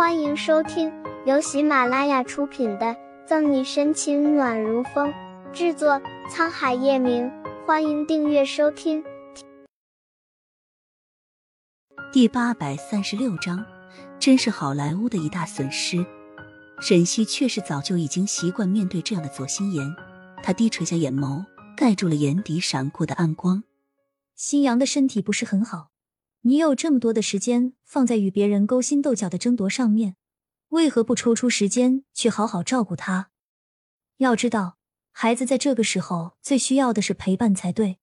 欢迎收听由喜马拉雅出品的《赠你深情暖如风》，制作沧海夜明。欢迎订阅收听。第八百三十六章，真是好莱坞的一大损失。沈西确实早就已经习惯面对这样的左心言，他低垂下眼眸，盖住了眼底闪过的暗光。新阳的身体不是很好。你有这么多的时间放在与别人勾心斗角的争夺上面，为何不抽出时间去好好照顾他？要知道，孩子在这个时候最需要的是陪伴才对。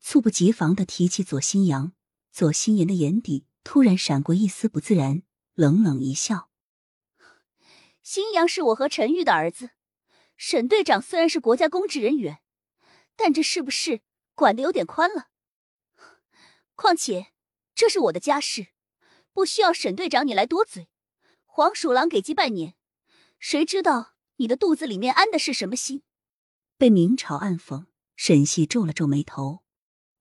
猝不及防的提起左新阳，左心言的眼底突然闪过一丝不自然，冷冷一笑：“新阳是我和陈玉的儿子，沈队长虽然是国家公职人员，但这是不是管的有点宽了？”况且，这是我的家事，不需要沈队长你来多嘴。黄鼠狼给鸡拜年，谁知道你的肚子里面安的是什么心？被明嘲暗讽，沈西皱了皱眉头。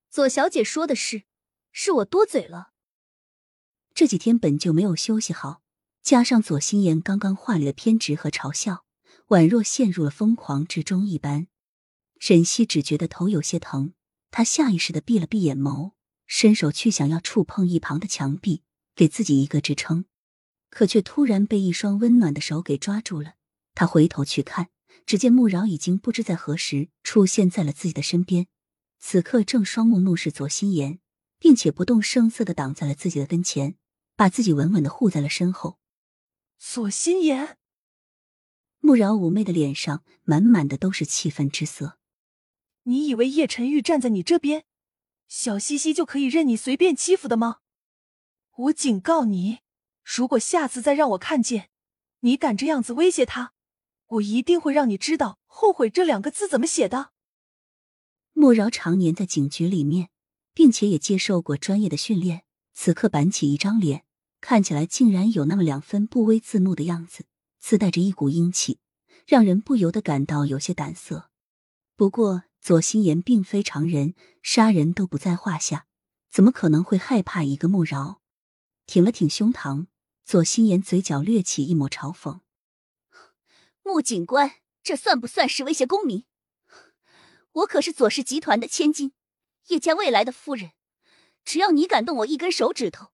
左小姐说的是，是我多嘴了。这几天本就没有休息好，加上左心言刚刚话里的偏执和嘲笑，宛若陷入了疯狂之中一般。沈西只觉得头有些疼，他下意识的闭了闭眼眸。伸手去想要触碰一旁的墙壁，给自己一个支撑，可却突然被一双温暖的手给抓住了。他回头去看，只见穆饶已经不知在何时出现在了自己的身边，此刻正双目怒视左心言，并且不动声色的挡在了自己的跟前，把自己稳稳的护在了身后。左心言，穆饶妩媚的脸上满满的都是气愤之色。你以为叶晨玉站在你这边？小西西就可以任你随便欺负的吗？我警告你，如果下次再让我看见你敢这样子威胁他，我一定会让你知道“后悔”这两个字怎么写的。莫饶常年在警局里面，并且也接受过专业的训练，此刻板起一张脸，看起来竟然有那么两分不威自怒的样子，自带着一股英气，让人不由得感到有些胆色。不过。左心言并非常人，杀人都不在话下，怎么可能会害怕一个穆饶？挺了挺胸膛，左心言嘴角掠起一抹嘲讽：“穆警官，这算不算是威胁公民？我可是左氏集团的千金，叶家未来的夫人，只要你敢动我一根手指头，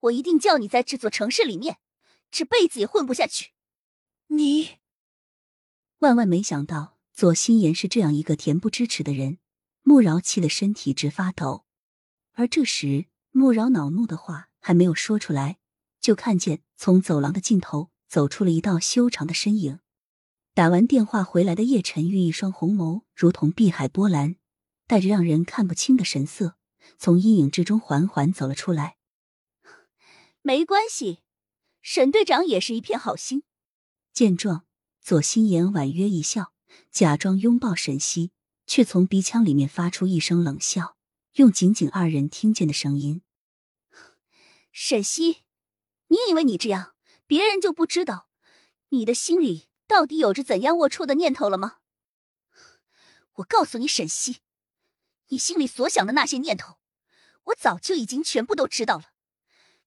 我一定叫你在这座城市里面这辈子也混不下去。”你万万没想到。左心言是这样一个恬不知耻的人，穆饶气得身体直发抖。而这时，穆饶恼怒的话还没有说出来，就看见从走廊的尽头走出了一道修长的身影。打完电话回来的叶晨玉，一双红眸如同碧海波澜，带着让人看不清的神色，从阴影之中缓缓走了出来。没关系，沈队长也是一片好心。见状，左心言婉约一笑。假装拥抱沈西，却从鼻腔里面发出一声冷笑，用仅仅二人听见的声音：“沈西，你以为你这样，别人就不知道你的心里到底有着怎样龌龊的念头了吗？我告诉你，沈西，你心里所想的那些念头，我早就已经全部都知道了。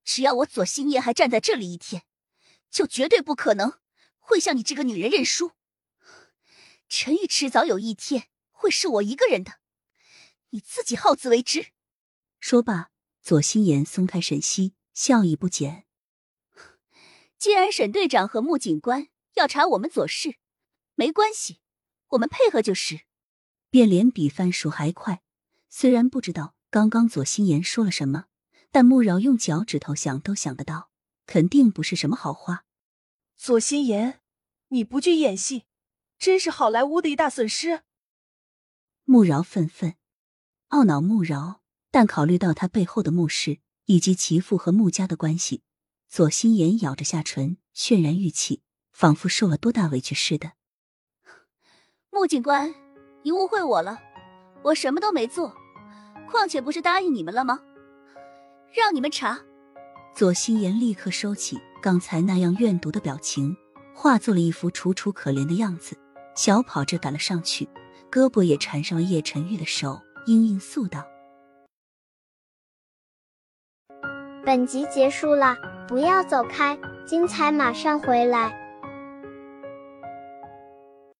只要我左心叶还站在这里一天，就绝对不可能会向你这个女人认输。”陈玉迟早有一天会是我一个人的，你自己好自为之。说罢，左心言松开沈西，笑意不减。既然沈队长和穆警官要查我们左氏，没关系，我们配合就是。变脸比番薯还快。虽然不知道刚刚左心言说了什么，但穆饶用脚趾头想都想得到，肯定不是什么好话。左心言，你不去演戏。真是好莱坞的一大损失。穆饶愤愤，懊恼穆饶，但考虑到他背后的穆氏以及其父和穆家的关系，左心言咬着下唇，渲然欲泣，仿佛受了多大委屈似的。穆警官，你误会我了，我什么都没做，况且不是答应你们了吗？让你们查。左心言立刻收起刚才那样怨毒的表情，化作了一副楚楚可怜的样子。小跑着赶了上去，胳膊也缠上了叶晨玉的手，嘤嘤诉道：“本集结束了，不要走开，精彩马上回来。